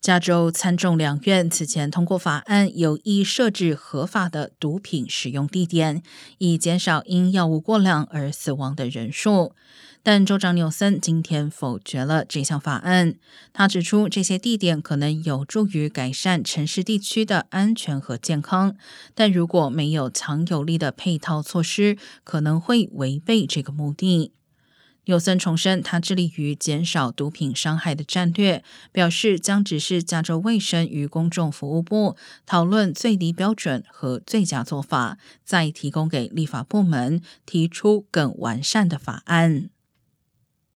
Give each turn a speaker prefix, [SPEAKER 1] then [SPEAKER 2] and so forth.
[SPEAKER 1] 加州参众两院此前通过法案，有意设置合法的毒品使用地点，以减少因药物过量而死亡的人数。但州长纽森今天否决了这项法案。他指出，这些地点可能有助于改善城市地区的安全和健康，但如果没有强有力的配套措施，可能会违背这个目的。纽森重申，他致力于减少毒品伤害的战略，表示将指示加州卫生与公众服务部讨论最低标准和最佳做法，再提供给立法部门提出更完善的法案。